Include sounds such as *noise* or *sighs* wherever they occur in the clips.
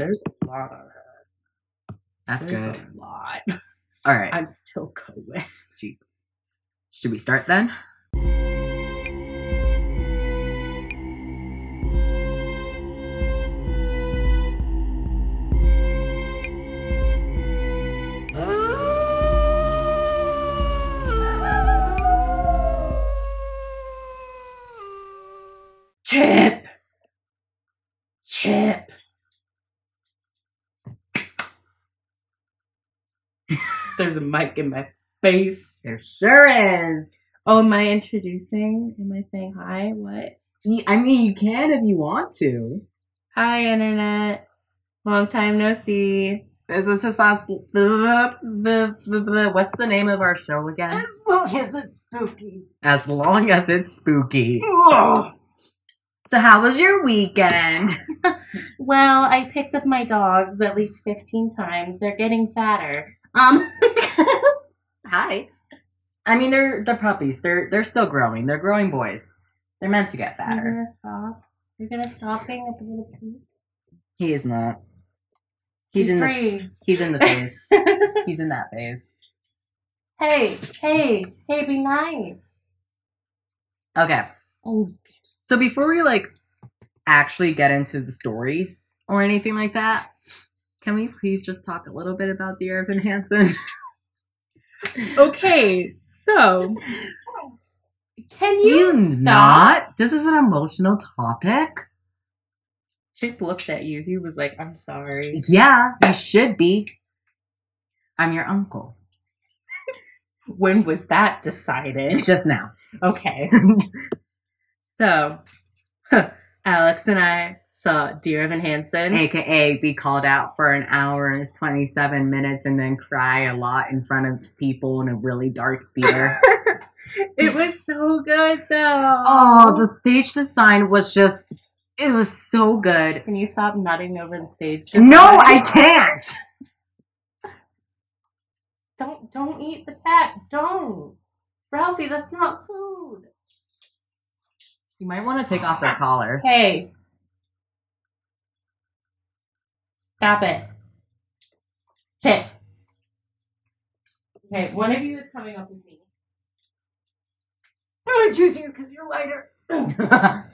There's a lot of her. That's There's good. a lot. *laughs* All right. I'm still going. Jesus. Should we start then? Chip. Chip. There's a mic in my face. There sure is. Oh, am I introducing? Am I saying hi? What? I mean, you can if you want to. Hi, internet. Long time no see. This is just us. What's the name of our show again? As long as it's spooky. As long as it's spooky. So, how was your weekend? *laughs* Well, I picked up my dogs at least 15 times. They're getting fatter. Um, hi. I mean, they're they're puppies. They're they're still growing. They're growing boys. They're meant to get fatter. You're gonna stop? You're gonna stop being a little pig? He is not. He's He's in the he's in the phase. *laughs* he's in that phase. hey, hey, hey, be nice. Okay. Oh, So before we like actually get into the stories or anything like that, can we please just talk a little bit about the Evan Hansen? *laughs* okay, so can you, you stop? not? This is an emotional topic. Chip looked at you. He was like, "I'm sorry." Yeah, you should be. I'm your uncle. *laughs* When was that decided? Just now. Okay, *laughs* so *laughs* Alex and I saw Dear Evan Hansen. AKA be called out for an hour and 27 minutes and then cry a lot in front of people in a really dark theater. *laughs* It was so good though. oh, the stage design was just, it was so good. Can you stop nutting over the stage? No, I can't. Don't don't eat the cat. Don't, Ralphie. That's not food. You might want to take off their collars. Hey, stop it. Chip. Okay, one of you is coming up with me. I'm gonna choose you because you're lighter. *laughs*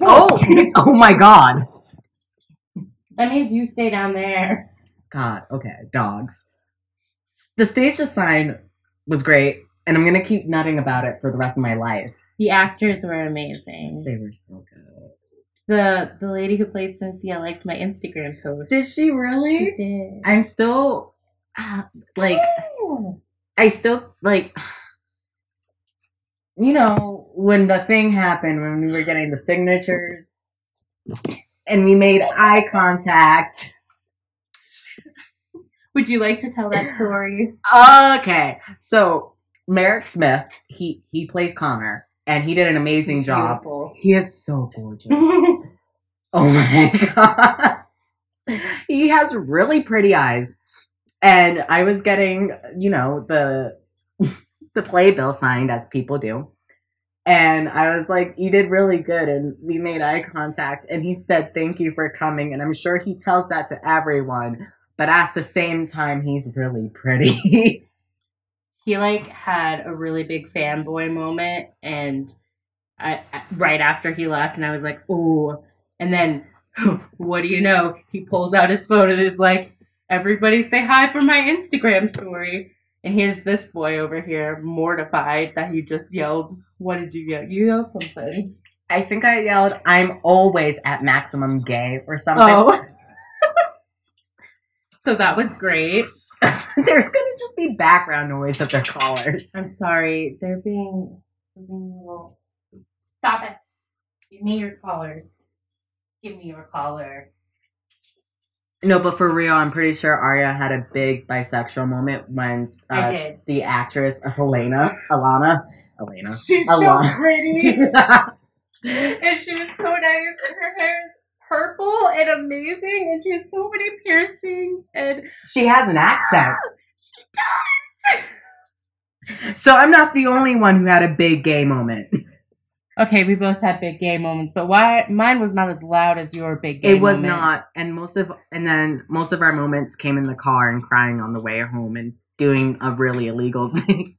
oh, oh my god. That means you stay down there. God, okay, dogs. The stage design was great, and I'm gonna keep nutting about it for the rest of my life. The actors were amazing. They were so good. The the lady who played Cynthia liked my Instagram post. Did she really? She did. I'm still uh, like I still like *sighs* you know when the thing happened when we were getting the signatures and we made eye contact. Would you like to tell that story? Okay, so Marrick Smith, he he plays Connor and he did an amazing job. Beautiful. He is so gorgeous. *laughs* oh my *laughs* god. he has really pretty eyes. And I was getting, you know, the *laughs* the playbill signed as people do. And I was like, you did really good. And we made eye contact. And he said, thank you for coming. And I'm sure he tells that to everyone. But at the same time, he's really pretty. He like had a really big fanboy moment and I, I- right after he left and I was like, "Ooh." And then *laughs* what do you know? He pulls out his phone and is like, "Everybody say hi for my Instagram story." And here's this boy over here mortified that he just yelled, "What did you yell? You yelled something." I think I yelled, I'm always at maximum gay or something. Oh. *laughs* so that was great. *laughs* There's gonna just be background noise of their callers. I'm sorry. They're being, they're being a little. Stop it. Give me your collars. Give me your collar. No, but for real, I'm pretty sure Arya had a big bisexual moment when uh, I did. the actress Helena, Alana, Elena, She's Alana. so pretty. *laughs* and she was so nice. And her hair is purple and amazing. And she has so many piercings. And she has an accent. *laughs* she does. So I'm not the only one who had a big gay moment. Okay, we both had big gay moments, but why mine was not as loud as your big gay It was moment. not, and most of and then most of our moments came in the car and crying on the way home and doing a really illegal *laughs* thing.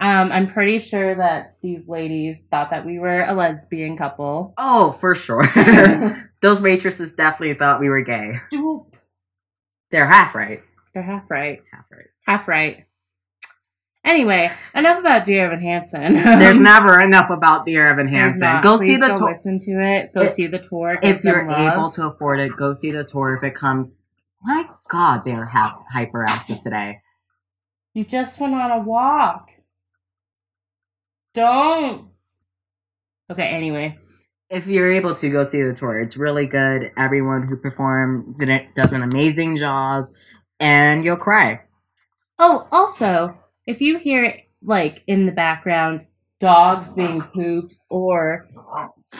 Um, I'm pretty sure that these ladies thought that we were a lesbian couple. Oh, for sure. *laughs* Those waitresses definitely thought we were gay. They're half right. They're half right. Half right. Half right. Anyway, enough about Dear Evan Hansen. *laughs* There's never enough about Dear Evan Hansen. Go Please see the go tour. listen to it. Go If- see the tour. If you're love. able to afford it, go see the tour if it comes. My God, they're ha- hyperactive today. You just went on a walk. Don't. Okay, anyway. If you're able to go see the tour, it's really good. Everyone who performed did it- does an amazing job, and you'll cry. Oh, also, if you hear like in the background dogs being poops or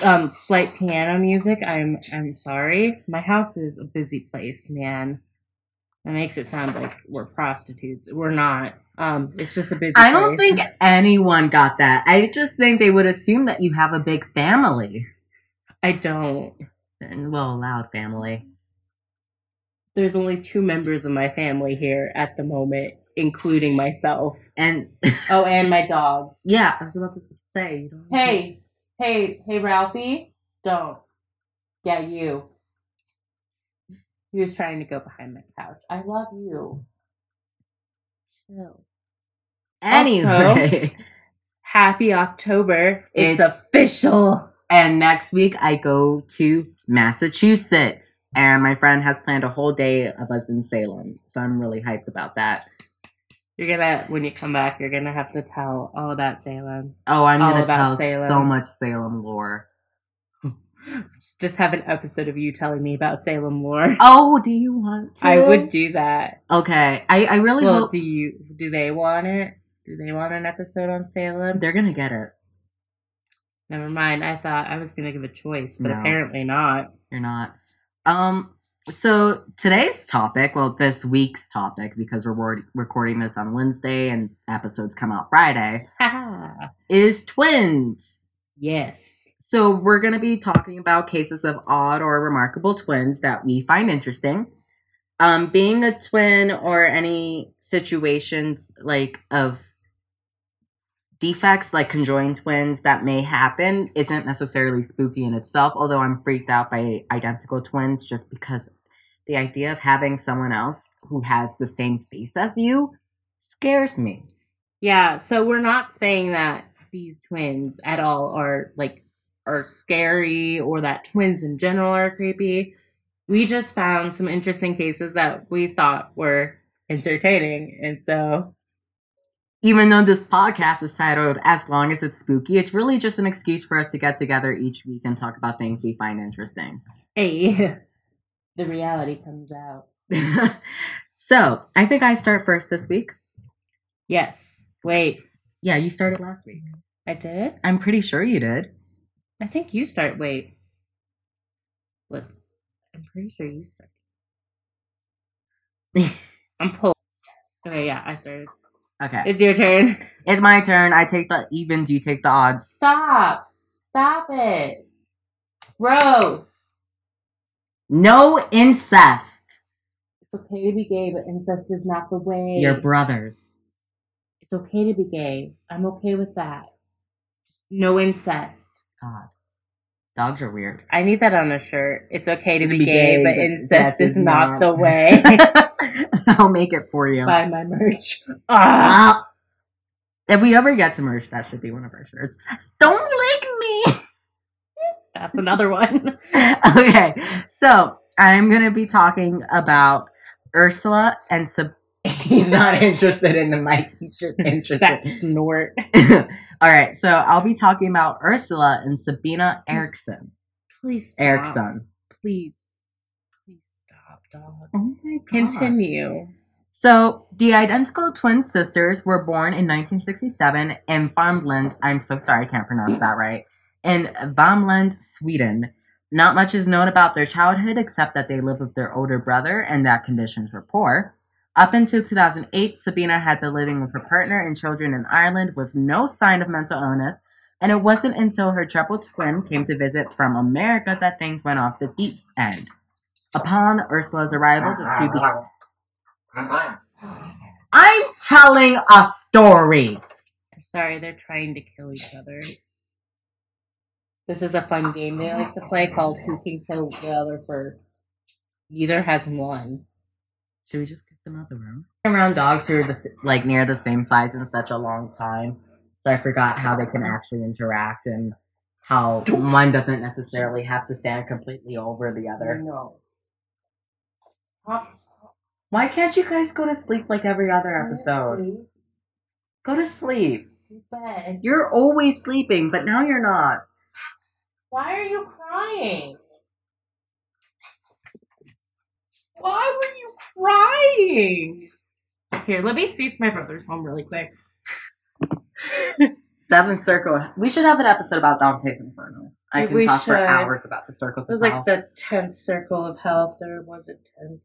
um slight piano music, I'm I'm sorry. My house is a busy place, man. That makes it sound like we're prostitutes. We're not. Um, it's just a busy. I don't place. think anyone got that. I just think they would assume that you have a big family. I don't. And well, loud family. There's only two members of my family here at the moment, including myself. And *laughs* Oh, and my dogs. yeah, I was about to say. You don't Hey, hey, hey, Ralphie, don't. get you. He was trying to go behind my couch. I love you. Chill. Anyway, *laughs* Happy October. It's, It's- official. and next week I go to Massachusetts, and my friend has planned a whole day of us in Salem, so I'm really hyped about that. You're gonna, when you come back, you're gonna have to tell all about Salem. Oh, I'm All gonna tell Salem. so much Salem lore. *laughs* Just have an episode of you telling me about Salem lore. *laughs* Oh, do you want to? I would do that. Okay, I I really Well, hope do you? Do they want it? Do they want an episode on Salem? they're gonna get it. Never mind. I thought I was gonna give a choice, but No. apparently not. You're not. Um. So today's topic, well, this week's topic, because we're recording this on Wednesday and episodes come out Friday, *laughs* is twins. yes. So we're going to be talking about cases of odd or remarkable twins that we find interesting. Um, being a twin or any situations like of defects like conjoined twins that may happen isn't necessarily spooky in itself, although I'm freaked out by identical twins just because the idea of having someone else who has the same face as you scares me. Yeah. So we're not saying that these twins at all are like are scary or that twins in general are creepy. We just found some interesting cases that we thought were entertaining, and so even though this podcast is titled As Long as It's Spooky, it's really just an excuse for us to get together each week and talk about things we find interesting. hey, *laughs* the reality comes out. *laughs* so, I think I start first this week. Yes. Wait. Yeah, you started last week. I did. I'm pretty sure you did. I think you start. Wait. What? I'm pretty sure you start. *laughs* I'm pulled. Okay, yeah, I started. Okay. It's your turn. It's my turn. I take the evens, you take the odds. Stop. Stop it. Gross. No incest. It's okay to be gay, but incest is not the way. Your brothers. it's okay to be gay. I'm okay with that. Just no incest. God. Dogs are weird. I need that on a shirt. It's okay to be, be gay, gay, but but incest that is is not not. the *laughs* way. *laughs* *laughs* I'll make it for you. Buy my merch. Ah. If we ever get to merch, that should be one of our shirts. Don't lick me. *laughs* That's another one. *laughs* okay, so I'm gonna be talking about Ursula and Sab. He's not interested in the mic. He's just interested. that snort. All right, so I'll be talking about Ursula and Sabina Eriksson. Please stop. Eriksson. Please. Dog. Oh my god. Continue. So the identical twin sisters were born in 1967 in Värmland. I'm so sorry, I can't pronounce that right. In Värmland, Sweden. Not much is known about their childhood except that they lived with their older brother and that conditions were poor. Up until 2008, Sabina had been living with her partner and children in Ireland with no sign of mental illness, And it wasn't until her triple twin came to visit from America that things went off the deep end. Upon Ursula's arrival, the two became. I'm telling a story. I'm sorry, they're trying to kill each other. This is a fun game they like to play called Who Can Kill the Other First. Neither has won. Should we just kick them out of the room? Around dogs who are the, like near the same size in such a long time, so I forgot how they can actually interact and how one doesn't necessarily have to stand completely over the other. No. Why can't you guys go to sleep like every other episode? Go to sleep. Bed. You're always sleeping, but now you're not. Why are you crying? Why were you crying? Here, let me see if my brother's home really quick. *laughs* Seventh circle. We should have an episode about Dante's Inferno. I can We talk for should. hours about the circles. It was of like hell. the tenth circle of hell. If there was a tenth,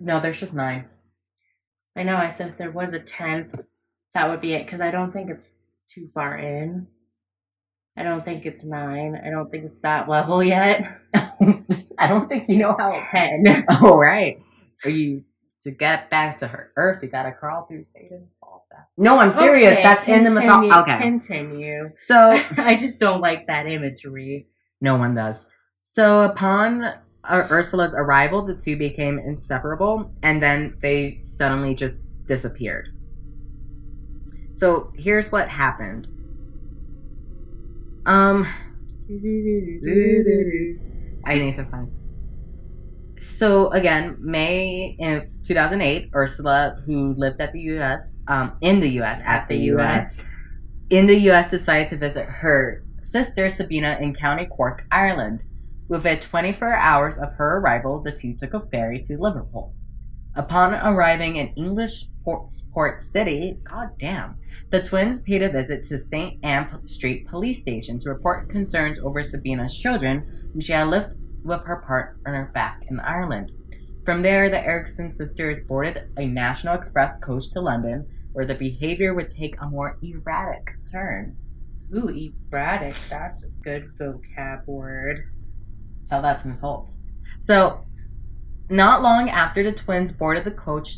no, there's just nine. I know. I said if there was a tenth, that would be it. Because I don't think it's too far in. I don't think it's nine. I don't think it's that level yet. *laughs* I don't think you know It's how. ten. *laughs* Oh right. Are you to get back to her Earth? You gotta crawl through Satan's ball sack. No, I'm serious. Okay, That's in the continue- mythology. Okay. Continue. So *laughs* I just don't like that imagery. no one does. So upon Ursula's arrival, the two became inseparable, and then they suddenly just disappeared. So here's what happened. Um, I need some fun. So again, May in 2008, Ursula, who lived at the U.S. Um, in the U.S. at the U.S. in the U.S. decided to visit her sister Sabina in County Cork, Ireland. Within 24 hours of her arrival, the two took a ferry to Liverpool. Upon arriving in English port, port City, goddamn, the twins paid a visit to St. Anne Street Police Station to report concerns over Sabina's children, whom she had left with her partner back in Ireland. From there, the Eriksson sisters boarded a National Express coach to London, where the behavior would take a more erratic turn. Ooh, erratic. That's a good vocab word. That's insults. So, not long after the twins boarded the coach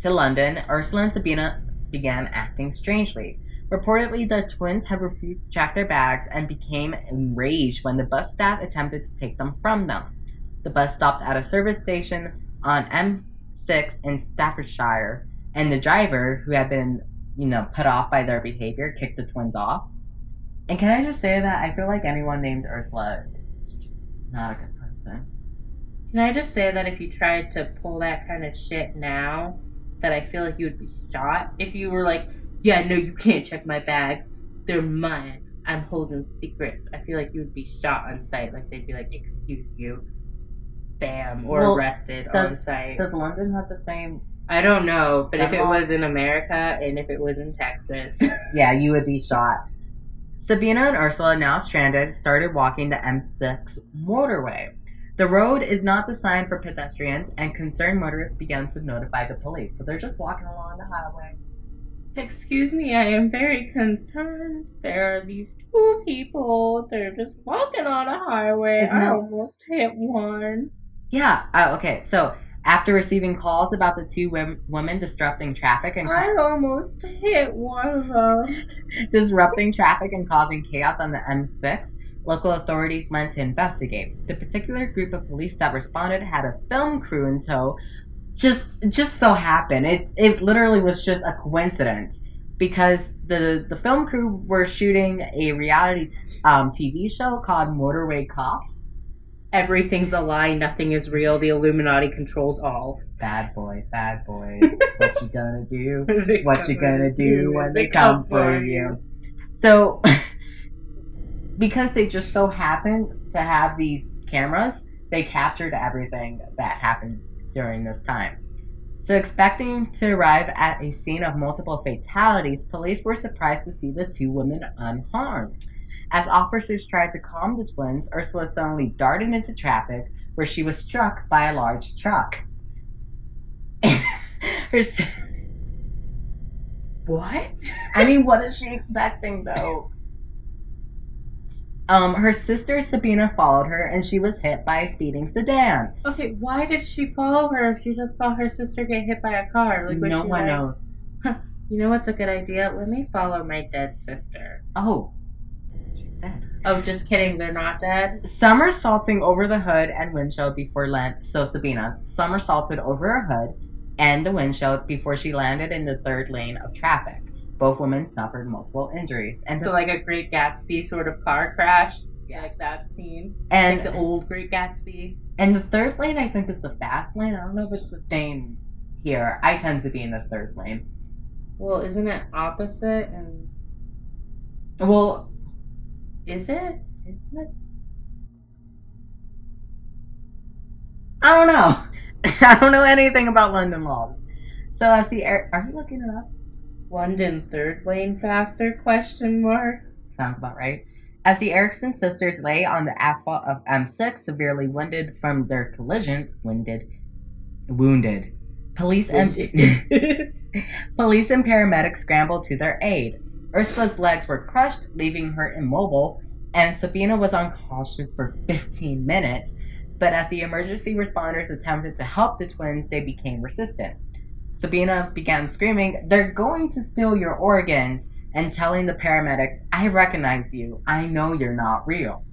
to London, Ursula and Sabina began acting strangely. Reportedly, the twins had refused to check their bags and became enraged when the bus staff attempted to take them from them. The bus stopped at a service station on M6 in Staffordshire, and the driver, who had been, you know, put off by their behavior, kicked the twins off. And can I just say that I feel like anyone named Ursula not a good person. Can I just say that if you tried to pull that kind of shit now, that I feel like you would be shot if you were like, yeah, no, you can't check my bags. They're mine. I'm holding secrets. I feel like you would be shot on sight. Like they'd be like, excuse you. Bam. Or Well, arrested on does- sight. Does London have the same? I don't know, but if it was in America and if it was in Texas, Yeah, you would be shot. Sabina and Ursula, now stranded, started walking the M6 motorway. The road is not designed for pedestrians, and concerned motorists began to notify the police. So they're just walking along the highway. excuse me, I am very concerned. There are these two people. They're just walking on a highway. Isn't I that- almost hit one. Yeah. Oh, okay. So after receiving calls about the two wom- women disrupting traffic and I almost hit one of them. disrupting traffic and causing chaos on the M6, local authorities went to investigate. The particular group of police that responded had a film crew in tow. Just just so happened. It it literally was just a coincidence because the the film crew were shooting a reality t- um, TV show called Motorway Cops. Everything's a lie. Nothing is real. The Illuminati controls all. Bad boys, bad boys. what you gonna do? *laughs* what you gonna do when they come for you. So, *laughs* because they just so happened to have these cameras, they captured everything that happened during this time. So, expecting to arrive at a scene of multiple fatalities, police were surprised to see the two women unharmed. As officers tried to calm the twins, Ursula suddenly darted into traffic where she was struck by a large truck. *laughs* Her What? I mean, what is she expecting though? Um, her sister Sabina followed her, and she was hit by a speeding sedan. Okay, why did she follow her if she just saw her sister get hit by a car? Like, no one like, knows. *laughs* You know what's a good idea? Let me follow my dead sister. Oh, dead. Oh, just kidding. They're not dead. Somersaulting over the hood and windshield before land. So Sabina somersaulted over her hood and the windshield before she landed in the third lane of traffic. Both women suffered multiple injuries, and So, like a Great Gatsby sort of car crash. Yeah. Like that scene. and like the old Great Gatsby. and the third lane I think is the fast lane. I don't know if it's the same here. I tend to be in the third lane. Well, isn't it opposite? And Well, is it? Isn't it? I don't know. *laughs* I don't know anything about London laws. So as the air, are you looking it up? London third lane faster? Question mark. Sounds about right. As the Eriksson sisters lay on the asphalt of M6, severely wounded from their collision, wounded, wounded, police and *laughs* *laughs* police and paramedics scrambled to their aid. Ursula's legs were crushed, leaving her immobile, and Sabina was unconscious for 15 minutes. But as the emergency responders attempted to help the twins, they became resistant. Sabina began screaming, They're going to steal your organs, and telling the paramedics, I recognize you. I know you're not real.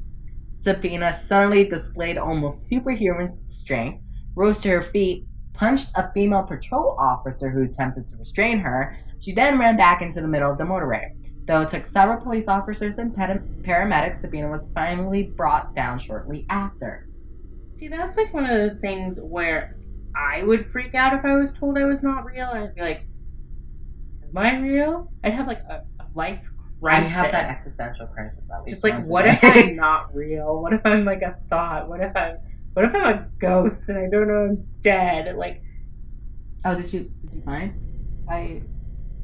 Sabina suddenly displayed almost superhuman strength, rose to her feet, punched a female patrol officer who attempted to restrain her. She then ran back into the middle of the motorway. Though it took several police officers and paramedics, Sabina was finally brought down shortly after. See, that's like one of those things where I would freak out if I was told I was not real. I'd be like, "Am I real?" I'd have like a, a life crisis. I have that existential crisis. At least Just like, what if I'm not real? What if I'm like a thought? What if I'm what if I'm a ghost and I don't know I'm dead? Like, oh, did you did you find? I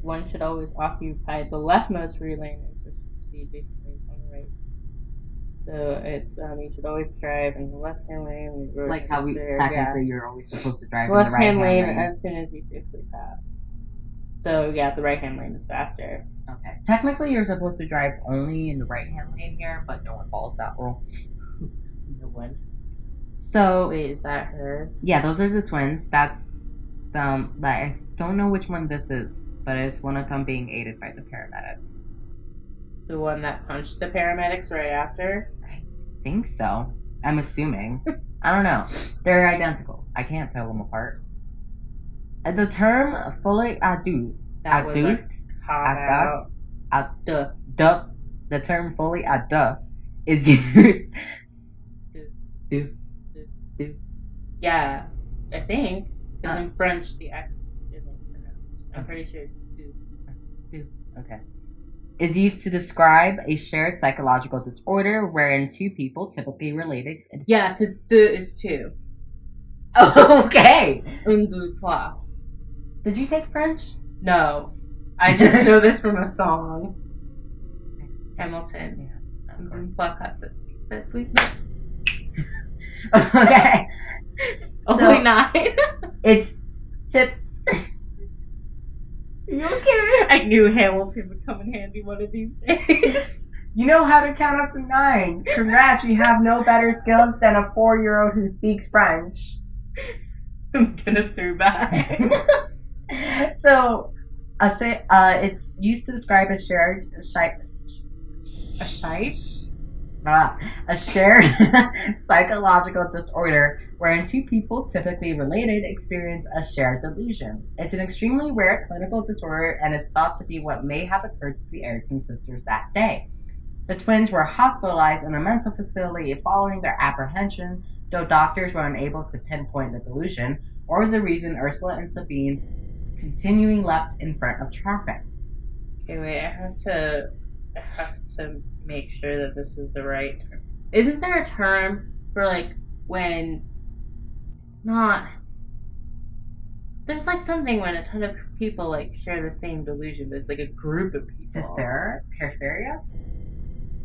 one should always occupy the leftmost rear lane and switch to the adjacent lanes on the right. So it's um, you should always drive in the left hand lane. when the road Like how we is there, yeah. technically you're always supposed to drive in the left right hand lane, lane. as soon as you safely pass. So yeah, the right hand lane is faster. Okay. Technically, you're supposed to drive only in the right hand lane here, but no one follows that rule. *laughs* No one. So Wait, is that her? yeah, those are the twins. That's um, but I don't know which one this is, but it's one of them being aided by the paramedics. The one that punched the paramedics right after? I think so. I'm assuming. I don't know. They're identical. I can't tell them apart. Uh, The term folie à deux, That was a adu, cop out. adu, Duh. adu, the term folie à deux is *laughs* used. Yeah, I think. Because Uh. in French, the X isn't pronounced. I'm pretty sure it's do. Okay. Is used to describe a shared psychological disorder wherein two people, typically related. Yeah, because deux is two. *laughs* okay. Un, deux, trois. Did you take French? No. I just know this from a song. Hamilton. Of course. Un, trois, quatre, sept, six, *laughs* okay. Only So- nine. *laughs* It's tip. *laughs* you okay? I knew Hamilton would come in handy one of these days. *laughs* You know how to count up to nine. Congrats, you have no better skills than a four year old who speaks French. I'm gonna through back. so, a say, uh, it's used to describe a shared shi- A shite? ah, a shared psychological disorder wherein two people, typically related, experience a shared delusion. It's an extremely rare clinical disorder and is thought to be what may have occurred to the Eriksson sisters that day. The twins were hospitalized in a mental facility following their apprehension, though doctors were unable to pinpoint the delusion or the reason Ursula and Sabine continuing left in front of traffic. Okay, wait, I have to I have to make sure that this is the right term. Isn't there a term for like when it's not there's like something when a ton of people like share the same delusion, but it's like a group of people. Hysteria? Hysteria?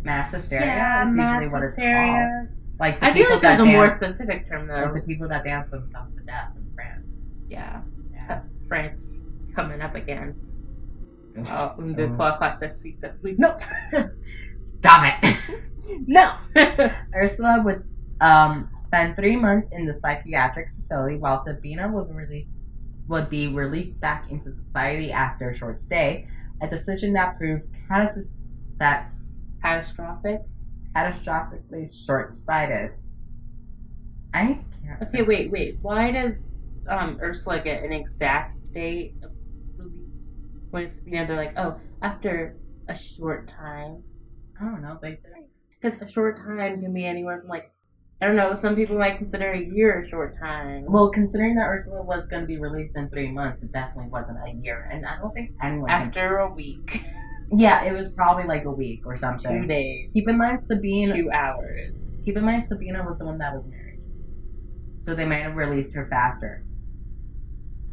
Mass hysteria Yeah, is mass usually what it's called. hysteria. Like the I feel like there's a that more specific term like though. the people that dance themselves to death in France. Yeah. Yeah. France coming up again. *laughs* Oh, un, deux, trois, quatre, sept, six, sept, huit. No. *laughs* Stop it. *laughs* no. Ursula would um, spend three months in the psychiatric facility while Sabina would be released would be released back into society after a short stay, a decision that proved catas- that Catastrophic. catastrophically short-sighted. I can't. Okay, wait, wait. Why does um Ursula get an exact date of release? When it's you know they're like, oh, after a short time. I don't know. They Because a short time can be anywhere from like I don't know. Some people might consider a year a short time. well, considering that Ursula was going to be released in three months, it definitely wasn't a year, and I don't think anyone. after a week, yeah, it was probably like a week or something. two days, Keep in mind, Sabine. two hours. Keep in mind, Sabina was the one that was married, so they might have released her faster.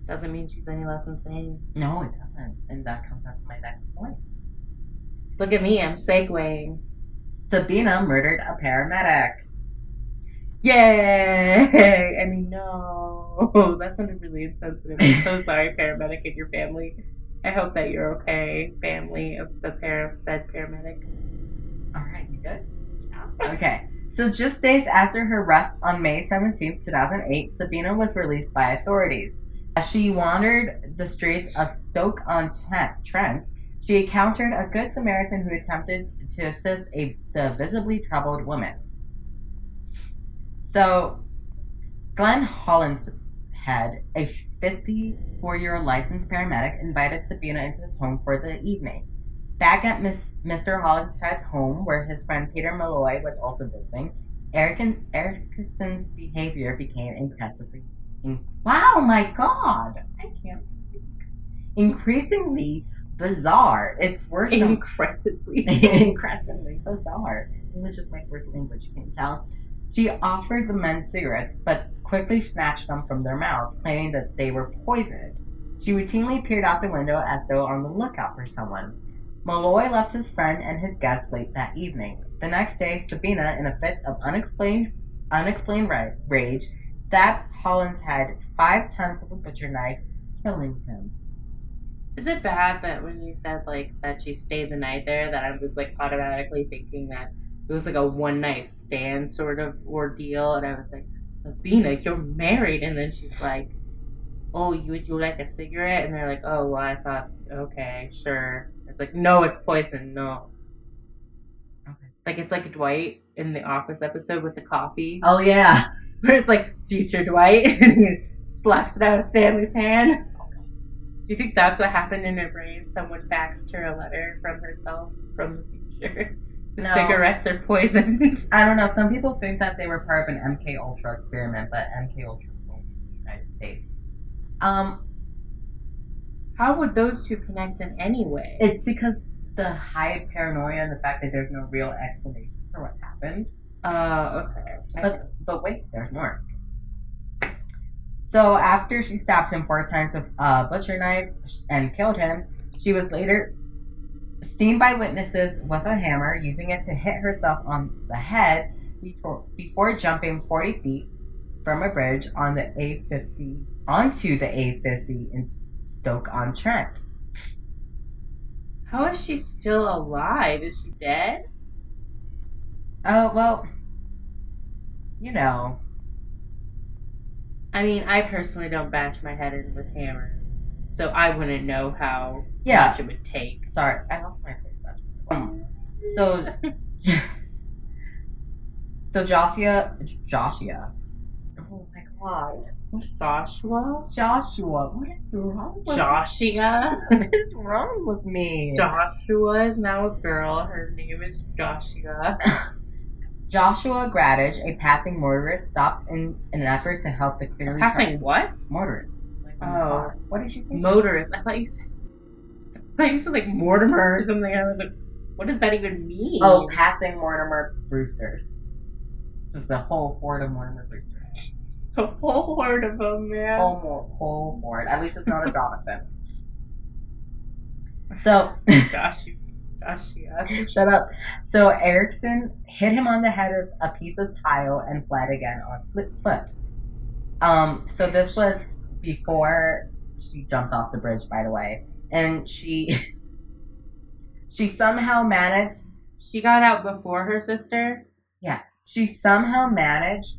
Doesn't mean she's any less insane. No, it doesn't, and that comes up to my next point. Look at me, I'm segueing. Sabina murdered a paramedic. Yay! *laughs* I mean, no, *laughs* that sounded really insensitive. I'm so sorry, paramedic and your family. I hope that you're okay, family of the par- said paramedic. All right, you good? Okay. So just days after her arrest on May 17, 2008, Sabina was released by authorities. As she wandered the streets of Stoke-on-Trent, she encountered a good Samaritan who attempted to assist a the visibly troubled woman. So, Glenn Hollinshead, a 54-year-old licensed paramedic, invited Sabina into his home for the evening. Back at Miss, Mr. Hollinshead's home, where his friend Peter Malloy was also visiting, Eric Eriksson's behavior became impressively. In, wow, my God! I can't speak. Increasingly bizarre. It's worse than Incredibly. *laughs* increasingly bizarre. English is my first language, you can tell. She offered the men cigarettes, but quickly snatched them from their mouths, claiming that they were poisoned. She routinely peered out the window as though on the lookout for someone. Malloy left his friend and his guest late that evening. The next day, Sabina, in a fit of unexplained, unexplained rage, stabbed Hollinshead five times with a butcher knife, killing him. Is it bad that when you said like that she stayed the night there, that I was like automatically thinking that it was like a one night stand sort of ordeal, and I was like, Sabina, you're married, and then she's like, Oh, you would you like a cigarette? And they're like, Oh, well, I thought, okay, sure. It's like, no, it's poison, no. Okay. Like it's like Dwight in the Office episode with the coffee, Oh yeah. *laughs* where it's like future Dwight, *laughs* and he slaps it out of Stanley's hand. Do you think that's what happened in her brain? Someone faxed her a letter from herself from the future. The No. cigarettes are poisoned. I don't know. Some people think that they were part of an MK Ultra experiment, but MK Ultra was only in the United States. Um, How would those two connect in any way? it's because the high paranoia and the fact that there's no real explanation for what happened. Uh, okay. But but wait, there's more. So after she stabbed him four times with a butcher knife and killed him, she was later seen by witnesses with a hammer, using it to hit herself on the head before before jumping 40 feet from a bridge on the A50 onto the A50 in Stoke on Trent. How is she still alive? Is she dead? Oh well, you know. I mean, I personally don't bash my head in with hammers, so I wouldn't know how Yeah, much it would take. Sorry, I lost my place. Um, so. *laughs* so Joshua, Joshua. Oh my god, Joshua? Joshua, what is wrong with Joshua? *laughs* What is wrong with me? Joshua is now a girl. Her name is Joshua. *laughs* Joshua Grattage, a passing motorist, stopped in, in an effort to help the clearly Passing what? motorist. Like on the Oh. what did you think? Motorist. I thought you said. I thought you said like Mortimer or something. I was like, what does that even mean? oh, passing Mortimer Brewsters. Just a whole horde of Mortimer Brewsters. it's a whole horde of them, man. whole, whole board. At least it's not a Jonathan. *laughs* So, Joshua. Joshua. *laughs* shut up. So Eriksson hit him on the head with a piece of tile and fled again on foot. Um, so this was before she jumped off the bridge, by the way, and she *laughs* she somehow managed she got out before her sister. Yeah. She somehow managed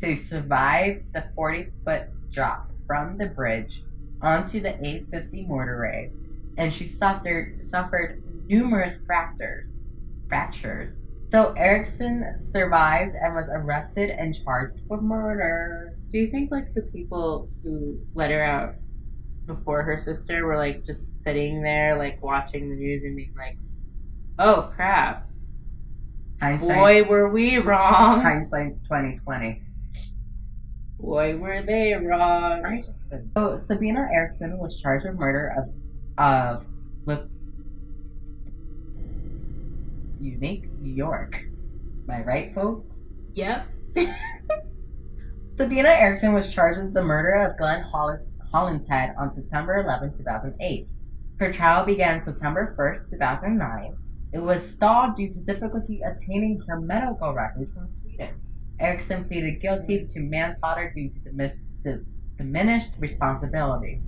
to survive the 40 foot drop from the bridge onto the A50 motorway, and she suffered suffered numerous fractures. Fractures. So Eriksson survived and was arrested and charged with murder. Do you think like the people who let her out before her sister were like just sitting there, like watching the news and being like, "Oh crap, Hindsight, boy, were we wrong. hindsight's 2020. Boy, were they wrong." So Sabina Eriksson was charged with murder of of with Unique New York. Am I right, folks? Yep. *laughs* Sabina Eriksson was charged with the murder of Glenn Hollis, Hollinshead on September 11, 2008. Her trial began September 1, 2009. It was stalled due to difficulty attaining her medical records from Sweden. Eriksson pleaded guilty to manslaughter due to dimis- di- diminished responsibility.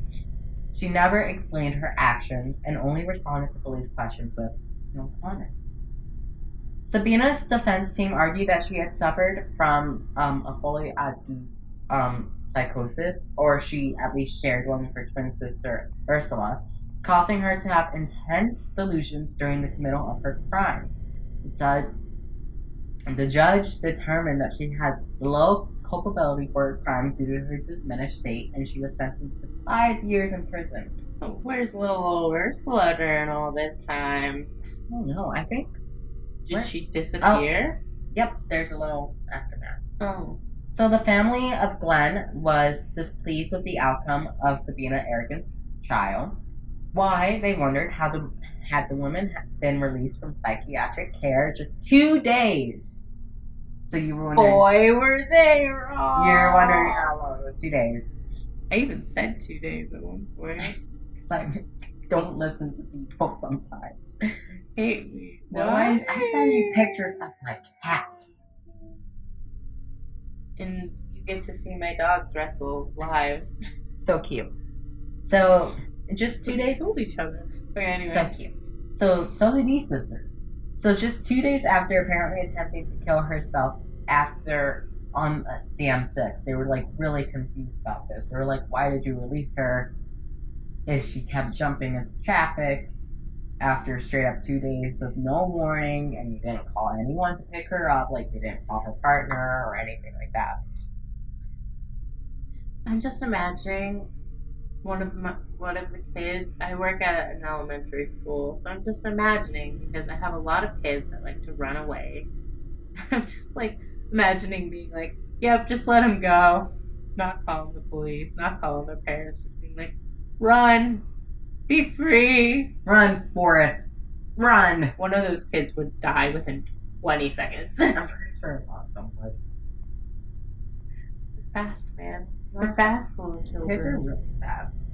She never explained her actions and only responded to police questions with no comment. Sabina's defense team argued that she had suffered from um, a fully um, psychosis, or she at least shared one with her twin sister Ursula, causing her to have intense delusions during the committal of her crimes. The, the judge determined that she had low culpability for her crimes due to her diminished state, and she was sentenced to five years in prison. Oh, Where's little old Ursula during all this time? Oh no, I think. Did Where- she oh. disappear? Yep, there's a little aftermath. Oh. So the family of Glenn was displeased with the outcome of Sabina Eriksson's trial. Why, they wondered how the had the woman been released from psychiatric care just two days. So you were wondering, Boy, were they wrong. you're wondering how long it was two days. I even said two days at one point. *laughs* It's like, don't listen to people sometimes. *laughs* Hate me. No, I, I send you pictures of my cat. And you get to see my dogs wrestle live. So cute. So, just two Just days killed each other. Okay, anyway. So cute. So so did these sisters. So just two days after apparently attempting to kill herself after on uh, the M6, they were like really confused about this. They were like, "Why did you release her? If she kept jumping into traffic after straight up two days with no warning, and you didn't call anyone to pick her up, like you didn't call her partner or anything like that." I'm just imagining one of my one of the kids. I work at an elementary school, so I'm just imagining because I have a lot of kids that like to run away. *laughs* I'm just like imagining being like, "Yep, just let them go." Not calling the police, not calling their parents, just being like, "Run, be free." Run, Forrest, run. One of those kids would die within 20 seconds. I'm *laughs* pretty sure a lot of them would. fast, man. We're fast little Kids are really fast.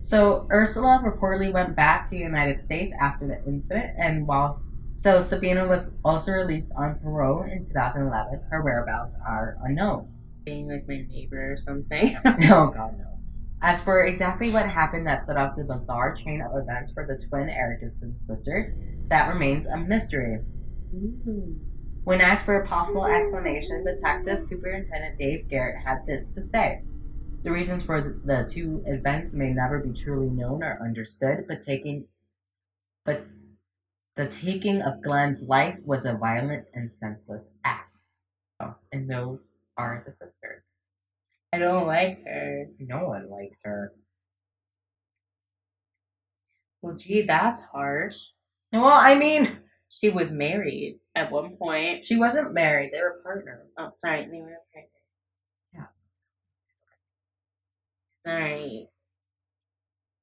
So Ursula reportedly went back to the United States after the incident, and while so Sabina was also released on parole in 2011, her whereabouts are unknown. Being like my neighbor or something. *laughs* oh God, no. As for exactly what happened that set off the bizarre chain of events for the twin Eriksson sisters, that remains a mystery. Mm-hmm. When asked for a possible explanation, Detective Superintendent Dave Garrett had this to say. The reasons for the two events may never be truly known or understood, but taking but the taking of Glenn's life was a violent and senseless act. Oh, and those are the sisters. I don't like her. No one likes her. Well, gee, that's harsh. Well, I mean, She was married at one point. she wasn't married; they were partners. Oh, sorry, they were pregnant. Sorry.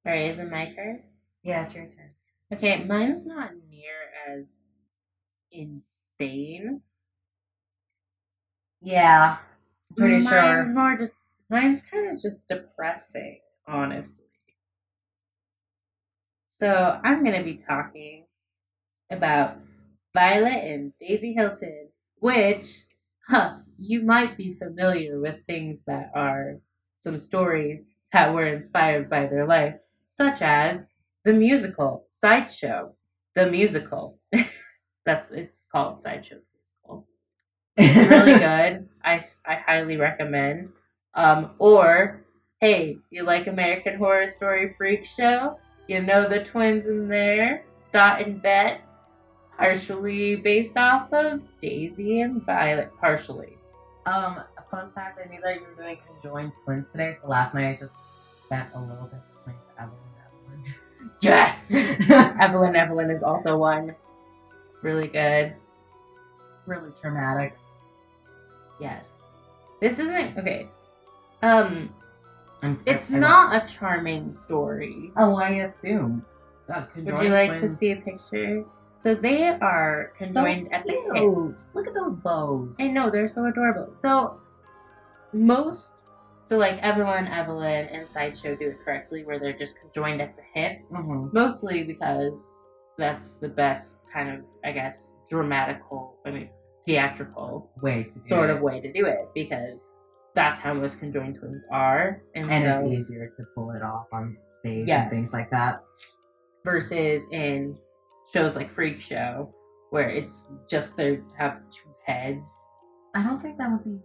Sorry, is it my turn? Yeah, it's your turn. Okay, mine's not near as insane. Yeah, I'm pretty sure. mine's more just mine's kind of just depressing, honestly. So I'm gonna be talking about Violet and Daisy Hilton, which, huh, you might be familiar with things that are some stories that were inspired by their life, such as the musical Sideshow, the musical. *laughs* That's it's called Sideshow Musical. It's really *laughs* good. I, I highly recommend. Um, or hey, you like American Horror Story Freak Show? You know the twins in there, Dot and Bet, partially based off of Daisy and Violet. Partially. Um, fun fact, I knew that you were doing conjoined twins today, so last night I just spent a little bit listening to Evelyn *laughs* Yes. Evelyn. *laughs* Evelyn Evelyn is also one. Really good. really traumatic. Yes. This isn't okay. Um, I'm- it's I- not a charming story. Oh, I assume. Uh, Would you like to see a picture? So they are conjoined at the hip. Look at those bows. I know they're so adorable. So most, so like Evelyn, Evelyn, and Sideshow do it correctly, where they're just conjoined at the hip. hmm Mostly because that's the best kind of, I guess, dramatical. I mean, theatrical Way to do sort it. of way to do it because that's how most conjoined twins are, and, and so it's easier to pull it off on stage Yes. and things like that. versus in shows like Freak Show, where it's just they have two heads. I don't think that would be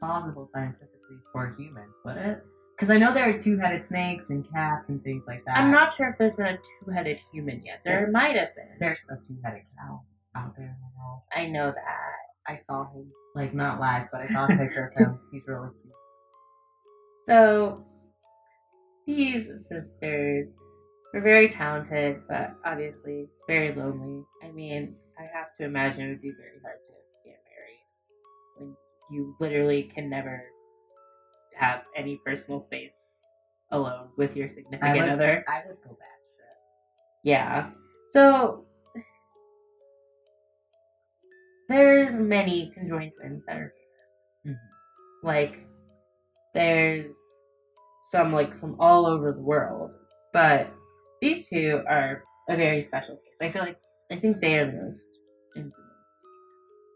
plausible scientifically for humans, would it? Because I know there are two-headed snakes and cats and things like that. I'm not sure if there's been a two-headed human yet. There might have been. There's a two-headed cow out there in the world. I know that. I saw him, like not live, but I saw a picture of him. *laughs* He's really cute. So these sisters were very talented, but obviously very lonely. I mean, I have to imagine it would be very hard to get married when you literally can never have any personal space alone with your significant would- other. I would go back. Yeah. So there's many conjoined twins that are famous. Mhm. Like there's some like from all over the world, but these two are a very special case. I feel like I think they are the most infamous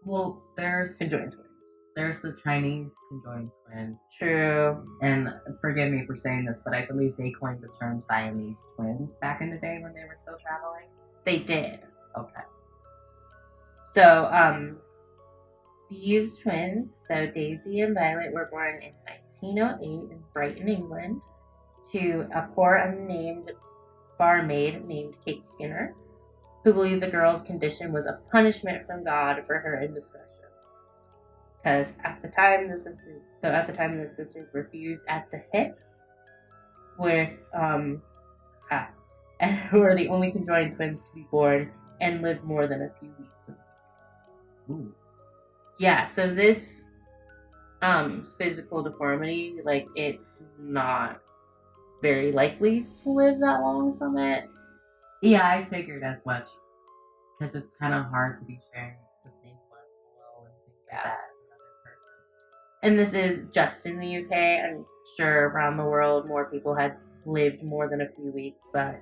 Well, there's conjoined twins. there's the Chinese conjoined twins, True. and forgive me for saying this, but I believe they coined the term Siamese twins back in the day when they were still traveling. They did. Okay. So, um, these twins, so Daisy and Violet, were born in 1908 in Brighton, England, to a poor unnamed barmaid named Kate Skinner, who believed the girl's condition was a punishment from God for her indiscretion. Because at the time, the sisters, so at the time, the sisters were fused at the hip, where, um, *laughs* ah, who are the only conjoined twins to be born and lived more than a few weeks. Ooh. Yeah, so this um physical deformity, like it's not very likely to live that long from it. Yeah, I figured as much. Because it's kind of hard to be sharing the same blood flow and things like Yeah. that as another person. And this is just in the UK. I'm sure around the world more people had lived more than a few weeks, but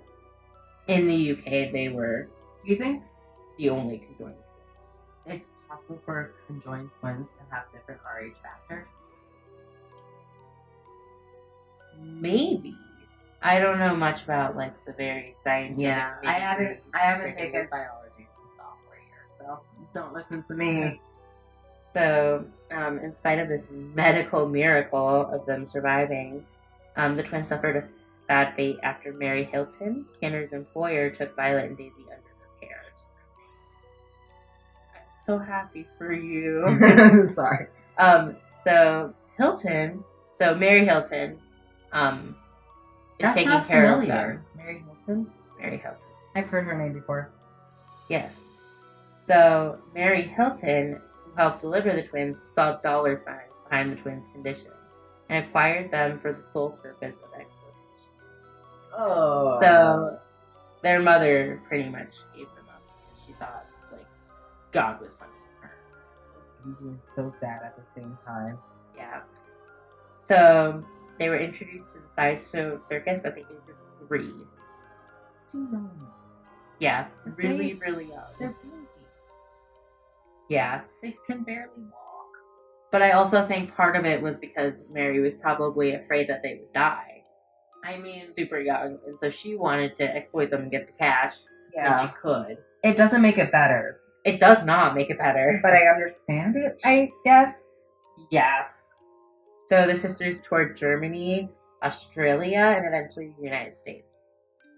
in the UK they were Do you think the only conjoined twins. It's possible for conjoined twins to have different RH factors? Maybe. I don't know much about like the very scientific. Yeah, I haven't. I haven't taken biology since sophomore year, so don't listen to me. So, um, in spite of this medical miracle of them surviving, um, the twins suffered a bad fate after Mary Hilton, Skinner's employer, took Violet and Daisy under her care. I'm so happy for you. *laughs* Sorry. um, so Hilton, so Mary Hilton, um, is That taking care of familiar. them. Mary Hilton, Mary Hilton. I've heard her name before. Yes. So Mary Hilton, who helped deliver the twins, saw dollar signs behind the twins' condition and acquired them for the sole purpose of exploitation. Oh. So their mother pretty much gave God was punishing her. it's so sad at the same time. Yeah. So they were introduced to the sideshow circus at the age of three. It's too young. Yeah, really, They- really young. They're babies. Yeah. They can barely walk. But I also think part of it was because Mary was probably afraid that they would die. I mean, super young, and so she wanted to exploit them and get the cash when she yeah. could. It doesn't make it better. It does not make it better. but I understand it. I guess. Yeah. So the sisters toured Germany, Australia, and eventually the United States.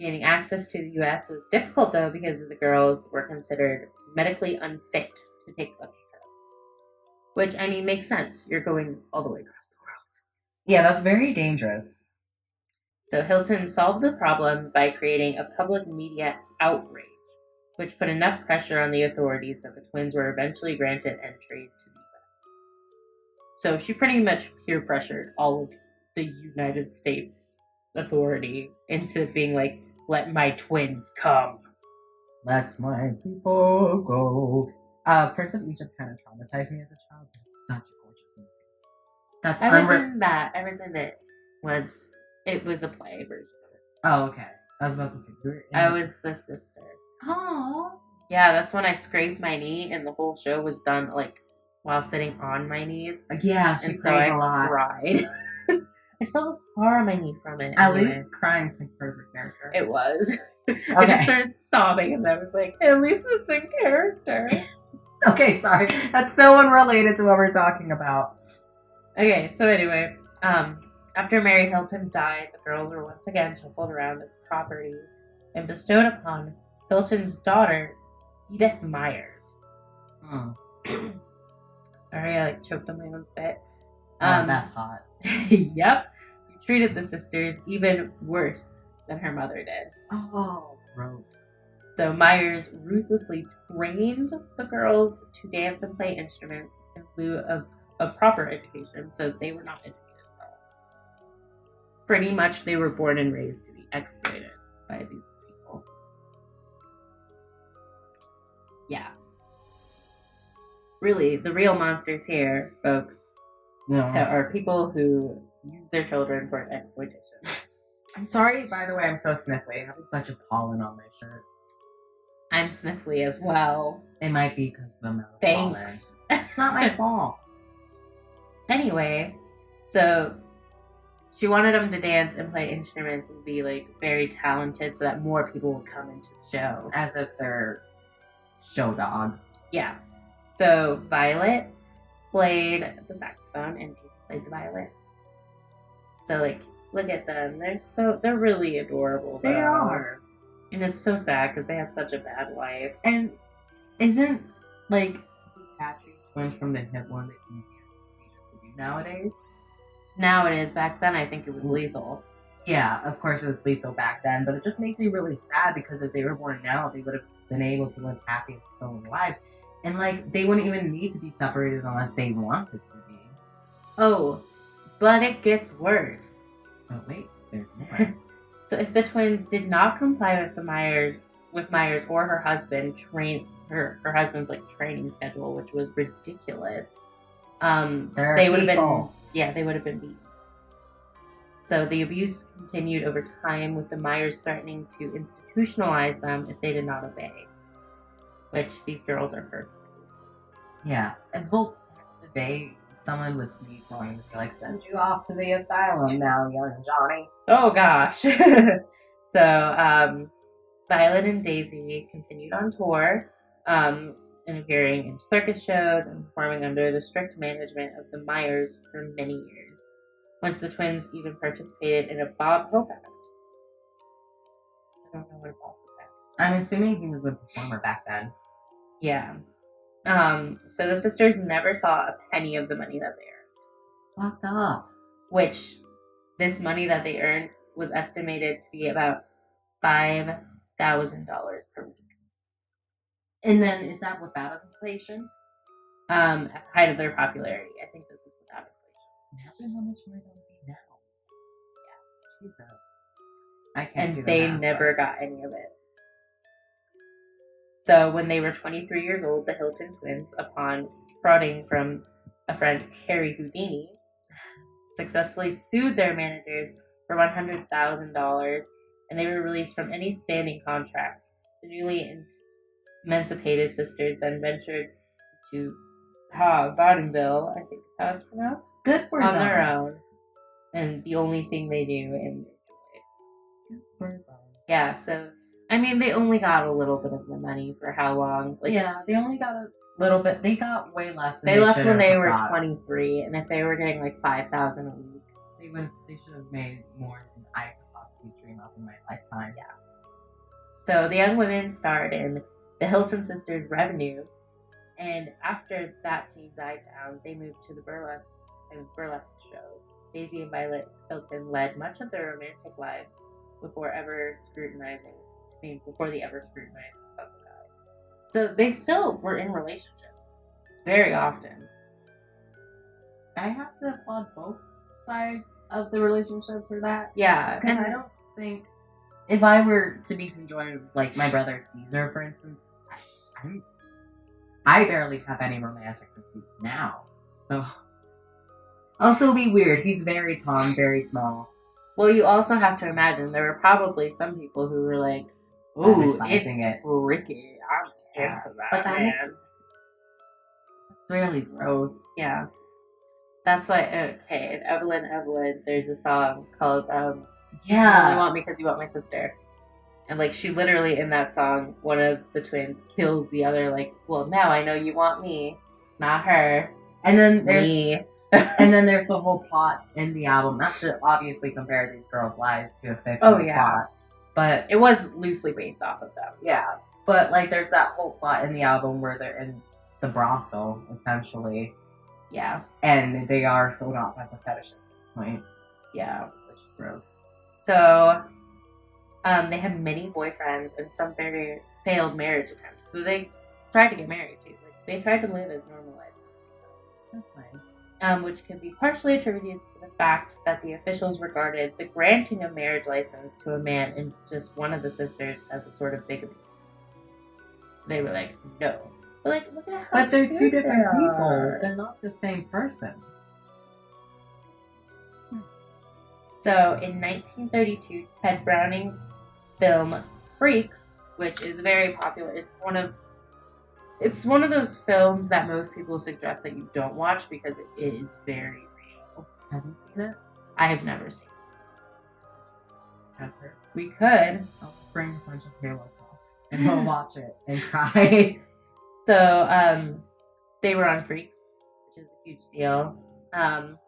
Gaining access to the US was difficult though because the girls were considered medically unfit to take such a trip. Which, I mean, makes sense. You're going all the way across the world. Yeah, that's very dangerous. So Hilton solved the problem by creating a public media outrage, which put enough pressure on the authorities that the twins were eventually granted entry to the US. So she pretty much peer pressured all of the United States authority into being like, let my twins come. Let my people go. Uh, Prince of Egypt kind of traumatized me as a child. It's such a gorgeous movie. That's I was unre- in that. I was in it once. It was a play version. of it. Oh, okay. I was about to say. You were in I was the sister. Oh. Yeah, that's when I scraped my knee, and the whole show was done like while sitting on my knees. Yeah, she and so I a lot. cried. *laughs* I still have a scar on my knee from it. At anyway. least crying's of her character. it was. *laughs* I just started sobbing, and I was like, "At least it's in character." *laughs* okay, sorry. That's so unrelated to what we're talking about. okay, so anyway, um, after Mary Hilton died, the girls were once again shuffled around as property and bestowed upon Hilton's daughter, Edith Myers. Hmm. *clears throat* Sorry, I like choked on my own spit. Oh, Um, that's hot. *laughs* yep. He treated the sisters even worse than her mother did. Oh, gross. So Myers ruthlessly trained the girls to dance and play instruments in lieu of a proper education, so they were not educated at all. Pretty much, they were born and raised to be exploited by these Yeah. Really, the real monsters here, folks, No. are people who use their children for exploitation. I'm sorry, by the way, I'm so sniffly. I have a bunch of pollen on my shirt. I'm sniffly as well. It might be because of the amount of pollen. Thanks. It's not my *laughs* fault. Anyway, so she wanted them to dance and play instruments and be like very talented so that more people would come into the show. As if they're show dogs. Yeah. So Violet played the saxophone and Casey played the violin. So like look at them. They're so they're really adorable. They though. are. And it's so sad because they had such a bad life. And isn't like detaching twins from the hip one the easiest procedure to do nowadays? Now it is. Back then I think it was lethal. Yeah, of course it was lethal back then, but it just makes me really sad because if they were born now, they would have been able to live happy and fulfilling lives. And like they wouldn't even need to be separated unless they wanted to be. Oh, but it gets worse. Oh wait, there's more. *laughs* So if the twins did not comply with the Myers with Myers or her husband train her her husband's like training schedule, which was ridiculous, um, they would have been yeah they would have been beaten. So the abuse continued over time, with the Myers threatening to institutionalize them if they did not obey, which these girls are perfect. yeah, and well, the day someone would sneeze going be like, "Send you off to the asylum now, young Johnny." Oh gosh. *laughs* so um, Violet and Daisy continued on tour, um, and appearing in circus shows and performing under the strict management of the Myers for many years. Once the twins even participated in a Bob Hope act. I don't know what a Bob Hope act. I'm assuming he was a performer back then. Yeah. Um, so the sisters never saw a penny of the money that they earned. Fucked up. which this money that they earned was estimated to be about five thousand dollars per week. And then is that without inflation? Um, at the height of their popularity, I think this is. Imagine how much more that would be now. Yeah. Jesus. I can't And the they math, never but- got any of it. So when they were 23 years old, the Hilton twins, upon prodding from a friend Harry Houdini, successfully sued their managers for $100,000 and they were released from any standing contracts. The newly emancipated sisters then ventured to ha, vaudeville, I think is how it's pronounced, Good for on them. their own. And the only thing they do and Good for them. yeah, so I mean, they only got a little bit of the money for how long? Like, yeah, they only got a little bit. They got way less. Than they left when they were got. 23, and if they were getting like 5000 a week, They would. They should have made more than I could possibly dream of in my lifetime. Yeah. So the young women starred in the Hilton Sisters Revenue, and after that scene died down, they moved to the burlesque and burlesque shows. Daisy and Violet Hilton led much of their romantic lives before ever scrutinizing, I mean, before they ever scrutinized the public eye. So they still were in relationships very often. I have to applaud both sides of the relationships for that. Yeah, Because I don't think if I were to be conjoined with like my brother Caesar, for instance, I, I'm I barely have any romantic pursuits now. So also be weird. He's very tall and very small. Well, you also have to imagine there were probably some people who were like, "Ooh, it's it. freaky. I'm Yeah, into that." but that man." makes- It's really gross. yeah. That's why. Okay, in Evelyn, Evelyn, there's a song called um, "You Only Want Me Because You Want My Sister," and like she literally in that song, one of the twins kills the other. Like, well, now I know you want me, not her. And then there's me. *laughs* and then *laughs* there's the whole plot in the album. Not to obviously compare these girls' lives to a fictional Oh, yeah. plot, but It was loosely based off of them. yeah. But like, there's that whole plot in the album where they're in the brothel essentially, Yeah, and they are sold off as a fetish point, yeah. which is gross. So, um, they had many boyfriends and some very failed marriage attempts. So they tried to get married too. Like they tried to live as normal lives. That's nice. um, which can be partially attributed to the fact that the officials regarded the granting of marriage license to a man and just one of the sisters as a sort of bigamy. They were like, no. But like, look at how But they're two different they people. They're not the same person. So in 1932, Ted Browning's film Freaks, which is very popular, it's one of it's one of those films that most people suggest that you don't watch because it is very real. Have you seen it? I have never seen. it. Ever? We could. I'll bring a bunch of talk and we'll *laughs* watch it and cry. So um, they were on Freaks, which is a huge deal. Um,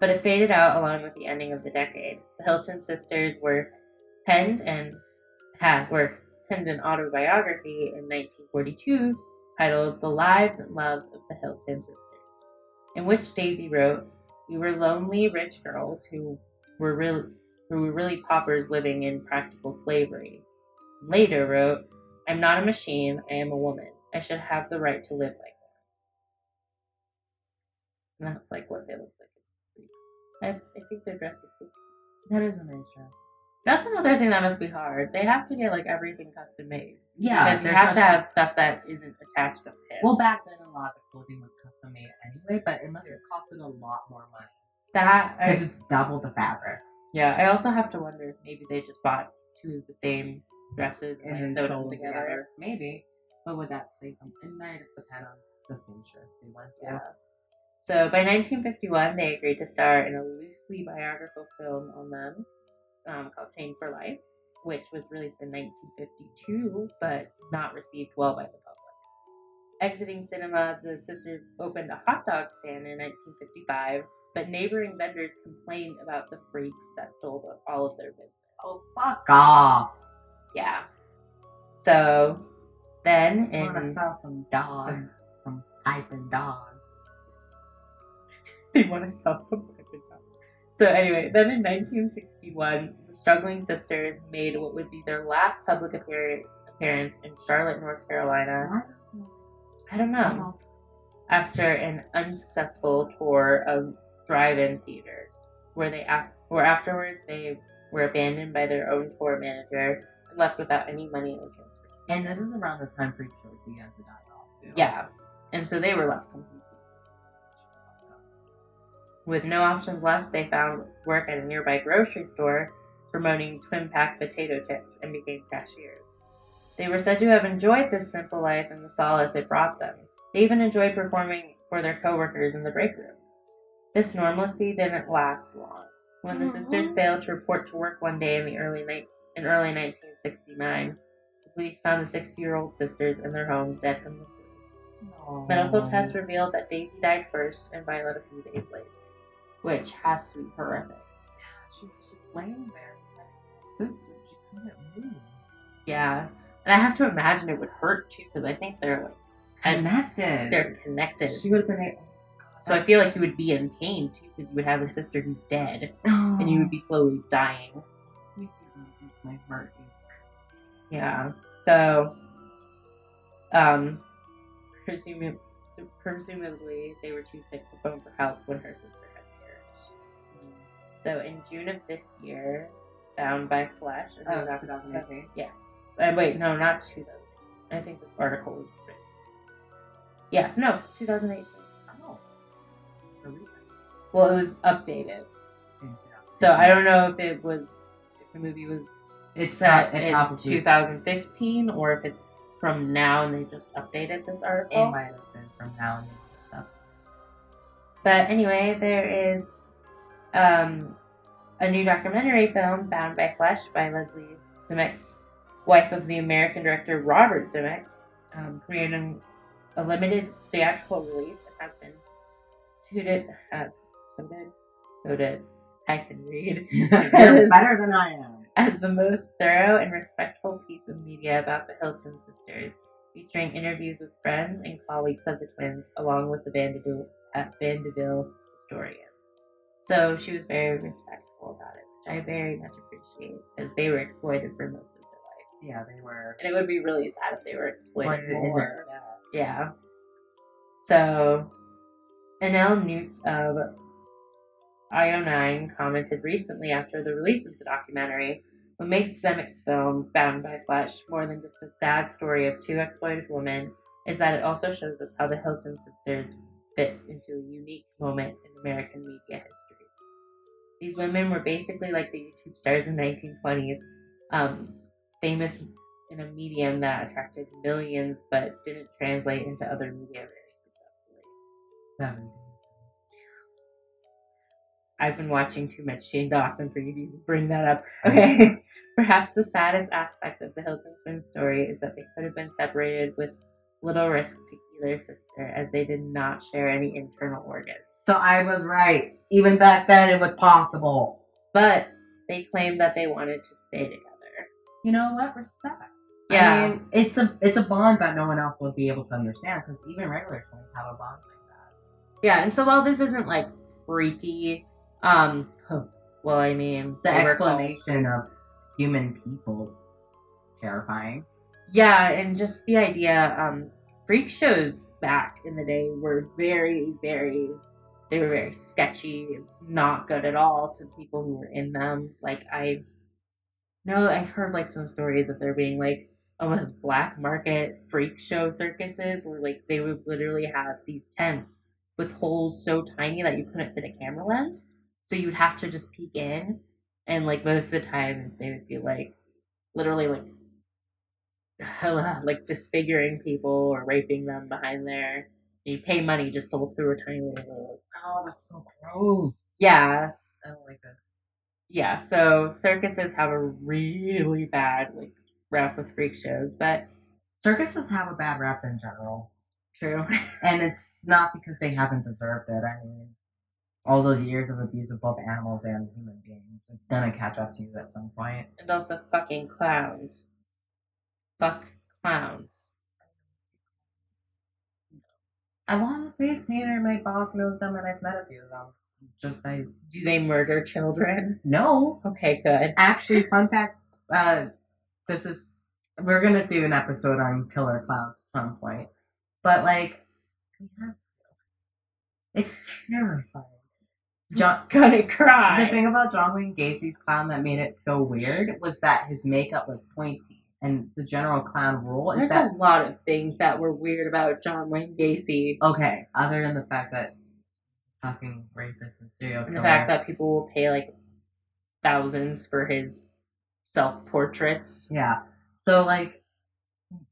but it faded out along with the ending of the decade. The Hilton sisters were penned and had were penned an autobiography in 1942 titled "The Lives and Loves of the Hilton Sisters," in which Daisy wrote, "We were lonely rich girls who were real, who were really paupers living in practical slavery." Later wrote, "I'm not a machine. I am a woman. I should have the right to live like that. And that's like what they look like. I, I think their dress is so cute. that is a nice dress. That's another thing that must be hard. They have to get like everything custom made. Yeah, because you have to have stuff that isn't attached to him. Well, back then a lot of the clothing was custom made anyway, but it must have costed a lot more money that because it's double the fabric yeah, I also have to wonder if maybe they just bought two of the same dresses and, and sewed them together. together. Maybe, but would that save them? It might depend on the seamstress they went to. Yeah. So by 1951, they agreed to star in a loosely biographical film on them um, called Chained for Life, which was released in 1952 but not received well by the public. Exiting cinema, the sisters opened a hot dog stand in 1955, but neighboring vendors complained about the freaks that stole the- all of their business. Oh, fuck off! Yeah. So then I want to sell some dogs, some piping dogs. *laughs* they want to sell some. So anyway, then in 1961, the struggling sisters made what would be their last public appearance appearance in Charlotte, North Carolina. I don't know. Uh-huh. After an unsuccessful tour of drive-in theaters, where they af- where afterwards they were abandoned by their own tour manager and left without any money or transportation. And this is around the time Freak Show began to die off too. Yeah, and so they were left completely. With no options left, they found work at a nearby grocery store promoting twin pack potato chips and became cashiers. They were said to have enjoyed this simple life and the solace it brought them. They even enjoyed performing for their coworkers in the break room. This normalcy didn't last long. When the sisters Mhm. failed to report to work one day in the early night in early 1969. The police found the 60 year old sisters in their home dead from the flu. Medical tests revealed that Daisy died first and Violet a few days later, which has to be horrific. Yeah, she was just laying there. It's like, she couldn't move. Yeah. And I have to imagine it would hurt too because I think they're like Connected. they're connected. She would have been. a- So I feel like you would be in pain too because you would have a sister who's dead Oh, and you would be slowly dying. It's my heart. Yeah. So, um, presumably, presumably they were too sick to phone for help when her sister had perished. So in June of this year, Bound by Flesh. Oh, doc- 2018. Yes. Uh, wait, no, not 2000. I think this article was written. Yeah, no, 2018. Oh. Well, it was updated. So I don't know if it was, if the movie was It's set in probably. 2015 or if it's from now and they just updated this It article. might have been from now and. Stuff. But anyway, there is um, a new documentary film, Bound by Flesh, by Leslie Zemeckis, wife of the American director Robert Zemeckis, um, creating a limited theatrical release. It has been touted, uh, touted, touted, I can read. You're *laughs* better than I am. as the most thorough and respectful piece of media about the Hilton sisters, featuring interviews with friends and colleagues of the twins, along with the Vaudeville, uh, Vaudeville historians. So she was very respectful about it, which I very much appreciate, because they were exploited for most of their life. Yeah, they were. And it would be really sad if they were exploited more. Yeah. So, Annalee Newitz of IO9 commented recently after the release of the documentary what makes Zemeckis' film, Bound by Flesh, more than just a sad story of two exploited women is that it also shows us how the Hilton sisters fit into a unique moment in American media history. These women were basically like the YouTube stars in 1920s, um, famous in a medium that attracted millions but didn't translate into other media very successfully. Seven. I've been watching too much Shane Dawson for you to even bring that up. Okay. *laughs* Perhaps the saddest aspect of the Hilton twins story is that they could have been separated with little risk to either sister as they did not share any internal organs. So I was right. Even back then, it was possible. But they claimed that they wanted to stay together. You know what? Respect. Yeah. I mean, it's a it's a bond that no one else would be able to understand because even regular twins have a bond like that. Yeah, and so while this isn't like freaky, um, well, I mean, The explanation of human people terrifying. Yeah, and just the idea, um, freak shows back in the day were very, very, they were very sketchy, not good at all to people who were in them. Like, I know I've heard like some stories of there being like almost black market freak show circuses where like they would literally have these tents with holes so tiny that you couldn't fit a camera lens. So you'd have to just peek in, and like most of the time they would be like literally like like disfiguring people or raping them behind there. You pay money just to look through a tiny little hole. Oh, that's so gross. Yeah, I don't like that. yeah. So circuses have a really bad like rap with freak shows, but Circuses have a bad rep in general, true. *laughs* and it's not because they haven't deserved it. I mean, all those years of abuse of both animals and human beings, it's gonna catch up to you at some point. and also fucking clowns. Fuck clowns. I want a face painter. My boss knows them, and I've met a few of them. Just by Do they murder children? no, Okay, good. actually, fun fact. Uh, this is we're gonna do an episode on killer clowns at some point, but like, we have to. It's terrifying. *laughs* John, Gonna cry. the thing about John Wayne Gacy's clown that made it so weird was that his makeup was pointy, and the general clown rule There's that a lot of things that were weird about John Wayne Gacy. okay, other than the fact that fucking rapist and serial And killer. the fact that people will pay like thousands for his self portraits. Yeah. So like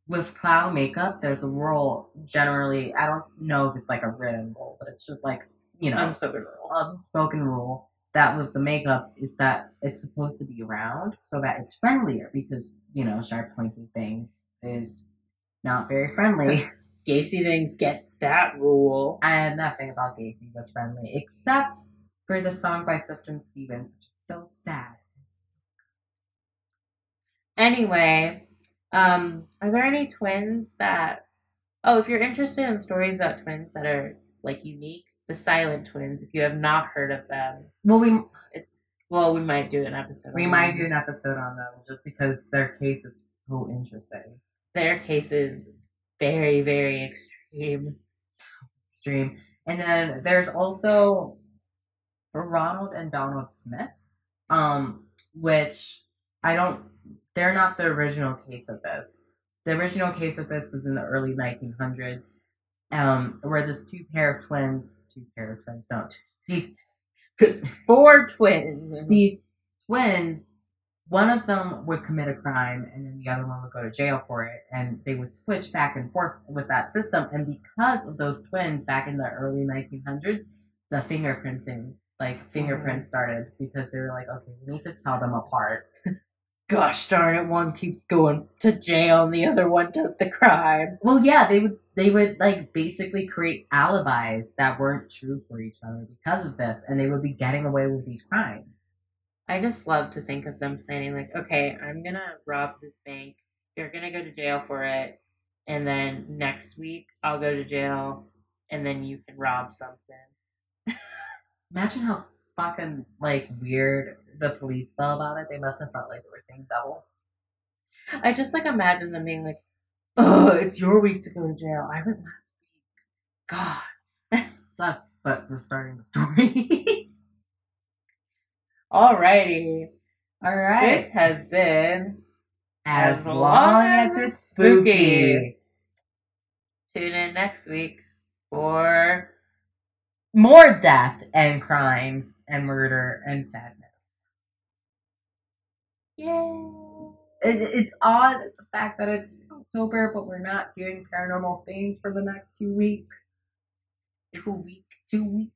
with clown makeup, there's a rule generally. I don't know if it's like a written rule, but it's just like you know Unspoken rule. unspoken rule that with the makeup is that it's supposed to be round so that it's friendlier because you know sharp pointing things is not very friendly. *laughs* Gacy didn't get that rule. and nothing about Gacy was friendly except for the song by Sufjan Stevens, which is so sad. Anyway, um, are there any twins that? Oh, if you're interested in stories about twins that are like unique, the Silent Twins. If you have not heard of them, Well, we it's well, we might do an episode. we on might them. do an episode on them just because their case is so interesting. Their case is very, very extreme. Extreme. And then there's also Ronald and Donald Smith, um, which I don't. They're not the original case of this. The original case of this was in the early 1900s, um, where there's two pair of twins, two pair of twins, no, these *laughs* Four twins. these twins, one of them would commit a crime and then the other one would go to jail for it. And they would switch back and forth with that system. And because of those twins back in the early 1900s, the fingerprinting, like fingerprints started because they were like, okay, we need to tell them apart. *laughs* Gosh darn it! One keeps going to jail, and the other one does the crime. Well, yeah, they would they would like basically create alibis that weren't true for each other because of this, and they would be getting away with these crimes. I just love to think of them planning like, okay, I'm gonna rob this bank. You're gonna go to jail for it, and then next week I'll go to jail, and then you can rob something. *laughs* Imagine how fucking like weird the police felt about it. They must have felt like they were seeing double. I just like imagine them being like, "Oh, it's your week to go to jail. I went last week. God." It's us, but we're starting the *laughs* stories. Alrighty, All right. this has been as as long long as it's spooky. spooky. tune in next week for More death and crimes and murder and sadness. Yay. It, it's odd the fact that it's October, but we're not doing paranormal things for the next two weeks. Two week, two week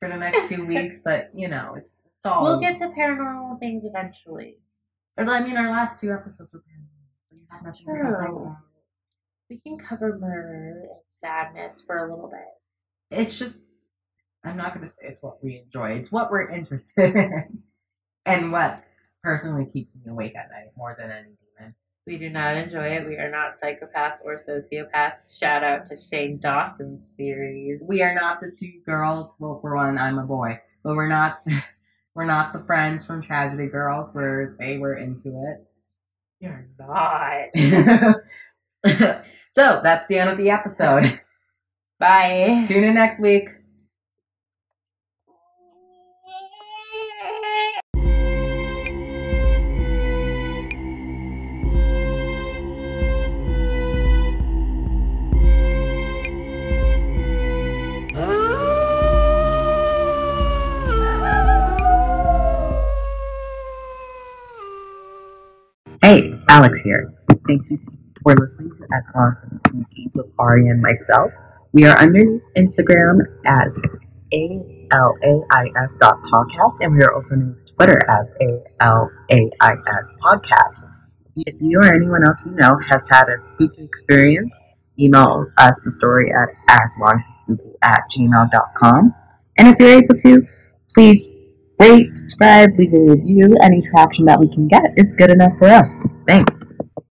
for the next two *laughs* weeks. But you know, it's it's all. We'll get to paranormal things eventually. I mean, our last two episodes were paranormal, so you have nothing to complain about. We can cover murder and sadness for a little bit. It's just, I'm not going to say it's what we enjoy. It's what we're interested in. *laughs* and what personally keeps me awake at night more than any demon. We do not enjoy it. We are not psychopaths or sociopaths. Shout out to Shane Dawson's series. We are not the two girls. Well, for one, I'm a boy. But we're not, *laughs* we're not the friends from Tragedy Girls where they were into it. You're not. *laughs* so that's the end of the episode. Bye. Tune in next week. Alex here. Thank you for listening to As Long Spooky with Ari and myself. We are under Instagram as A-L-A-I-S dot podcast, and we are also on Twitter as A-L-A-I-S podcast. If you or anyone else you know has had a speaking experience, email us the story at as long as it's spooky at gmail.com. And if you're able to, please rate, subscribe, leave a review. Any traction that we can get is good enough for us. Thanks.